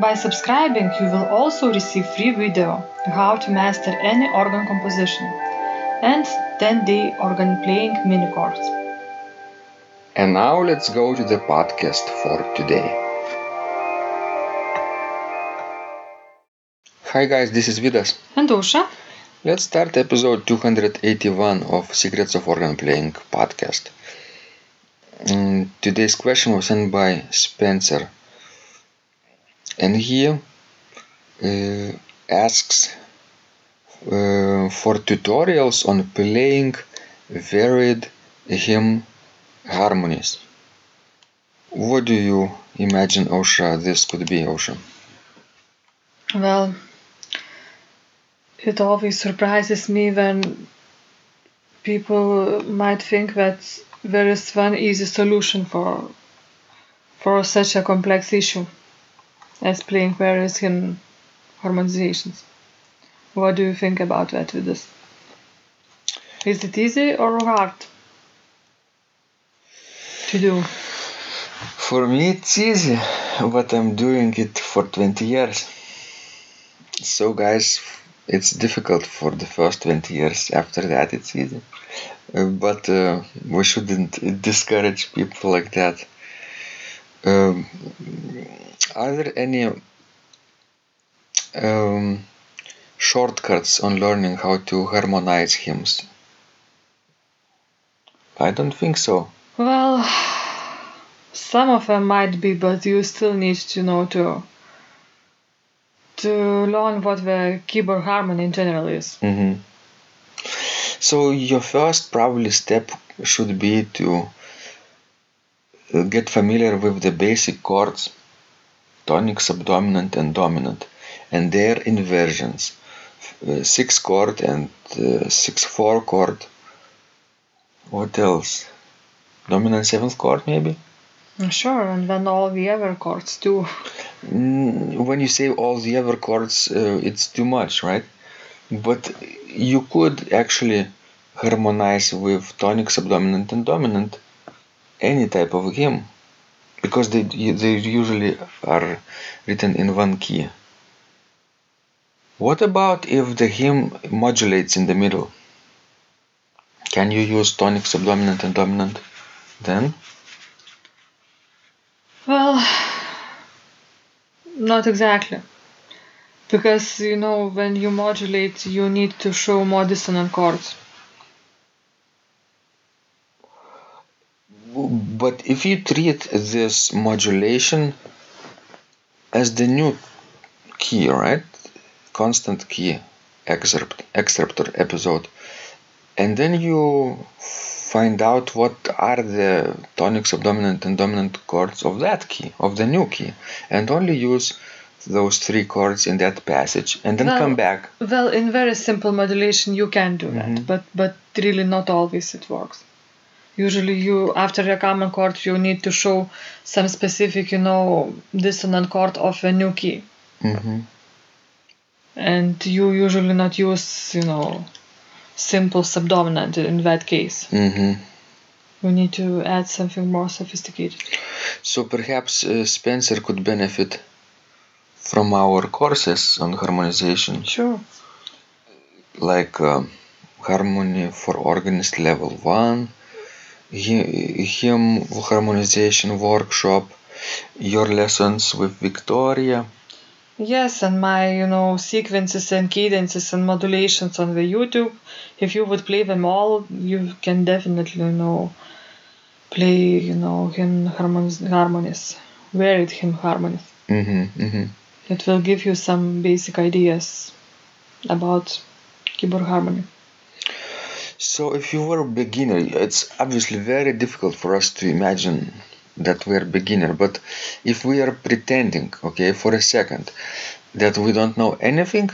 By subscribing, you will also receive free video how to master any organ composition and 10-day organ playing mini course. And now let's go to the podcast for today. Hi guys, this is Vidas. And Ausra, Let's start episode 281 of Secrets of Organ Playing podcast. Mm, today's question was sent by Spencer, and he uh, asks uh, for tutorials on playing varied hymn harmonies. What do you imagine, Ausra, this could be, Ausra? well, it always surprises me when people might think that there is one easy solution for for such a complex issue as playing various hymn harmonizations. What do you think about that with this? Is it easy or hard to do? For me, it's easy, but I'm doing it for 20 years. So, guys, it's difficult for the first 20 years. After that, it's easy. Uh, but uh, we shouldn't discourage people like that. Um, are there any um, shortcuts on learning how to harmonize hymns? I don't think so. Well, some of them might be, but you still need to know to to learn what the keyboard harmony in general is. hmm So your first probably step should be to get familiar with the basic chords, tonic, subdominant, and dominant, and their inversions, uh, six chord and uh, six four chord. What else? Dominant seventh chord maybe. Sure, and then all the other chords too. Mm, when you say all the other chords, uh, it's too much, right? But you could actually harmonize with tonic, subdominant, and dominant any type of hymn because they they usually are written in one key. What about if the hymn modulates in the middle? Can you use tonic, subdominant, and dominant then? Well, not exactly. Because you know, when you modulate, you need to show more dissonant chords. But if you treat this modulation as the new key, right? Constant key excerpt, excerptor episode, and then you find out what are the tonic, subdominant, and dominant chords of that key, of the new key, and only use those three chords in that passage, and then Well- come back. Well, in very simple modulation, you can do Mhm. that, but but really not always it works. Usually, you after a common chord, you need to show some specific, you know, dissonant chord of a new key, hmm and you usually not use, you know, simple subdominant in that case. hmm You need to add something more sophisticated. So perhaps uh, Spencer could benefit from our courses on harmonization. Sure. like uh, harmony for organist level 1 hy- hymn harmonization workshop your lessons with victoria Yes, and my, you know, sequences and cadences and modulations on the YouTube, if you would play them all, you can definitely, you know, play, you know, hymn harmonies, harmonies varied hymn harmonies. Mm-hmm, mm-hmm. It will give you some basic ideas about keyboard harmony. So, if you were a beginner, it's obviously very difficult for us to imagine that we're beginner. But if we are pretending, okay, for a second, that we don't know anything,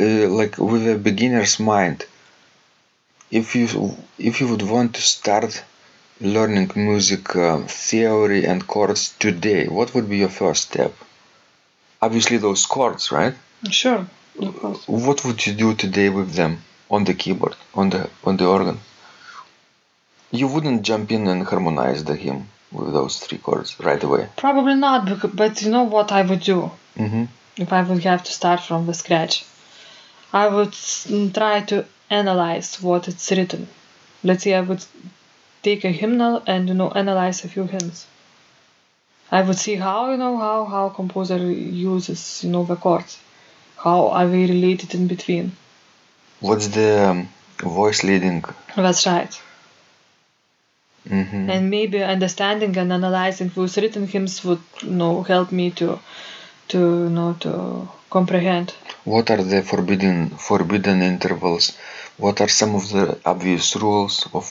uh, like with a beginner's mind, if you if you would want to start learning music uh, theory and chords today, what would be your first step? Obviously, those chords, right? Sure. What would you do today with them on the keyboard, on the on the organ? You wouldn't jump in and harmonize the hymn with those three chords right away. Probably not, but you know what I would do hmm if I would have to start from the scratch? I would try to analyze what it's written. Let's say I would take a hymnal and you know analyze a few hymns. I would see how you know how how composer uses you know the chords, how are they related in between. What's the um, voice leading? That's right. hmm and maybe understanding and analyzing those written hymns would you know help me to to you know to comprehend What are the forbidden forbidden intervals? What are some of the obvious rules of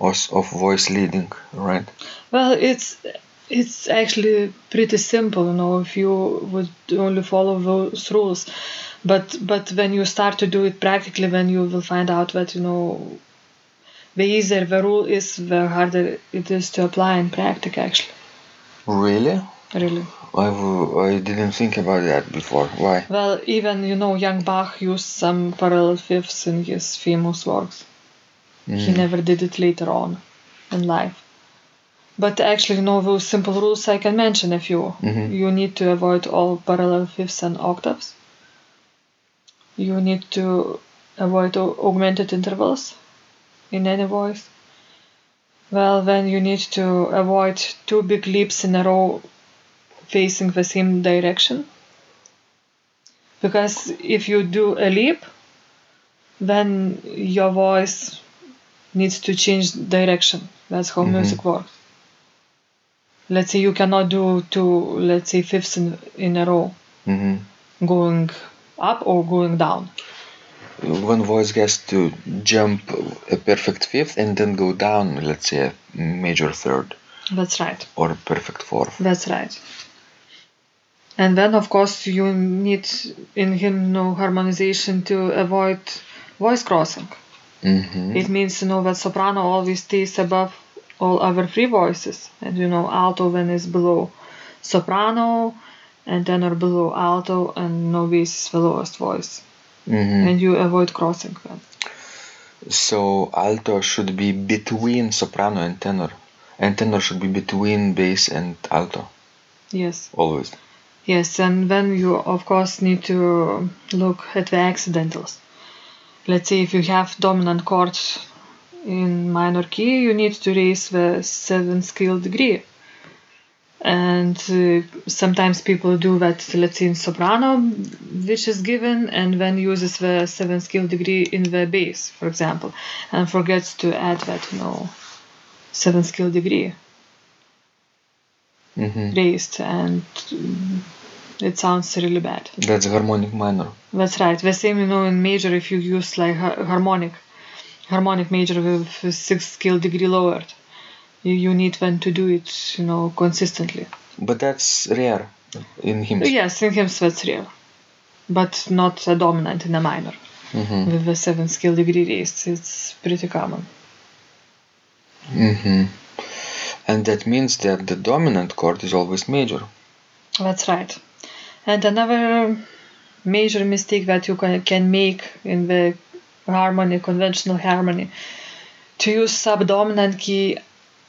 of, of voice leading? Right. well it's it's actually pretty simple you know if you would only follow those rules but but when you start to do it practically then you will find out that you know the easier the rule is the harder it is to apply in practice actually Really? really I w- I didn't think about that before. Why? Well, even you know, young Bach used some parallel fifths in his famous works. He Mm. never did it later on in life. But actually, you know, those simple rules I can mention a few. Mhm. You need to avoid all parallel fifths and octaves. You need to avoid au- augmented intervals in any voice. Well, then you need to avoid two big leaps in a row facing the same direction. Because if you do a leap, then your voice needs to change direction. That's how Mhm. music works. Let's say you cannot do two, let's say, fifths in, in a row, hmm going up or going down. One voice has to jump a perfect fifth and then go down, let's say a major third That's right. or a perfect fourth. That's right. And then, of course, you need in hymnal harmonization to avoid voice crossing. hmm It means, you know, that soprano always stays above all other three voices. And, you know, alto then is below soprano, and tenor below alto, and no bass is the lowest voice. hmm And you avoid crossing them. So alto should be between soprano and tenor, and tenor should be between bass and alto Yes. always. Yes, and then you, of course, need to look at the accidentals. Let's say if you have dominant chords in minor key, you need to raise the seventh scale degree. And uh, sometimes people do that, let's say in soprano, which is given, and then uses the seventh scale degree in the bass, for example, and forgets to add that, you know, seventh scale degree hmm raised, and it sounds really bad. That's harmonic minor. That's right. The same, you know, in major, if you use like harmonic, harmonic major with sixth scale degree lowered, you, you need then to do it, you know, consistently. But that's rare in hymns. Yes, in hymns that's rare but not a dominant in a minor hmm with the seven scale degree. It's pretty common. hmm And that means that the dominant chord is always major. That's right. And another major mistake that you can, can make in the harmony, conventional harmony, to use subdominant key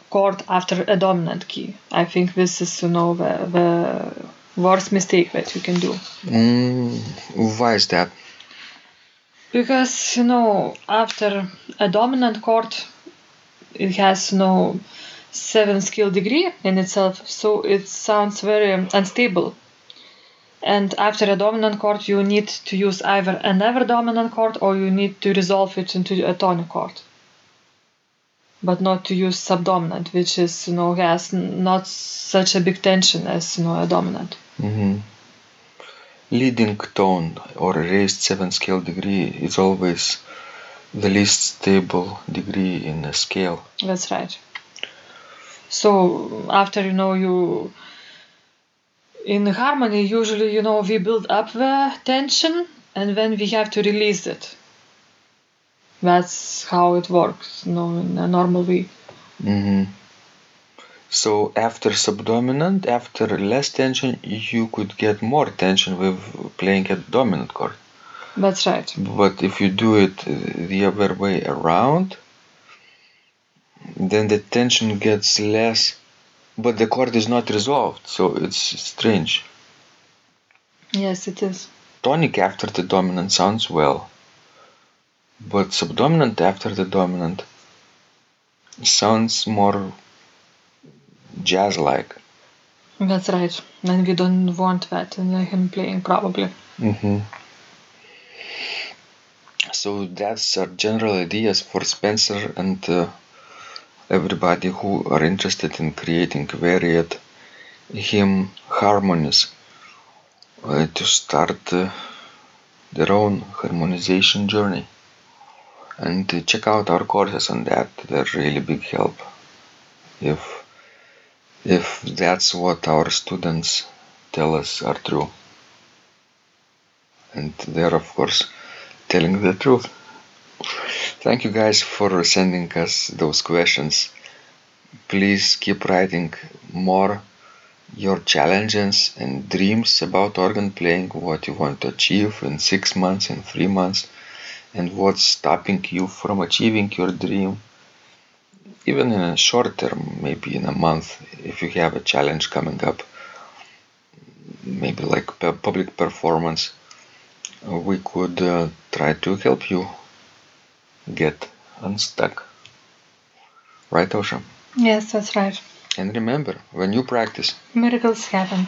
chord after a dominant key. I think this is, you know, the, the worst mistake that you can do. Mm, why is that? Because, you know, after a dominant chord, it has no seven scale degree in itself, so it sounds very unstable And after a dominant chord, you need to use either another dominant chord or you need to resolve it into a tonic chord. But not to use subdominant, which is, you know, has not such a big tension as, you know, a dominant. hmm Leading tone or raised seven scale degree is always the least stable degree in a scale. That's right. So after you know you in harmony usually you know we build up the tension and then we have to release it. That's how it works, know, in a normal way. hmm So after subdominant, after less tension, you could get more tension with playing a dominant chord. That's right. But if you do it the other way around, then the tension gets less, but the chord is not resolved, so it's strange. Yes, it is. Tonic after the dominant sounds well, but subdominant after the dominant sounds more jazz like. That's right. And we don't want that in hymn playing probably. Mm-hmm. So that's our general ideas for Spencer and uh, everybody who are interested in creating varied hymn harmonies uh, to start uh, their own harmonization journey. And check out our courses on that; they're really big help. If if that's what our students tell us are true and they're of course telling the truth. Thank you guys for sending us those questions. Please keep writing more your challenges and dreams about organ playing, what you want to achieve in six months, in three months, and what's stopping you from achieving your dream. Even in a short term, maybe in a month, if you have a challenge coming up, maybe like pu- public performance, we could uh, try to help you get unstuck. Right, Ausra? Yes, that's right. And remember, when you practice, Miracles happen.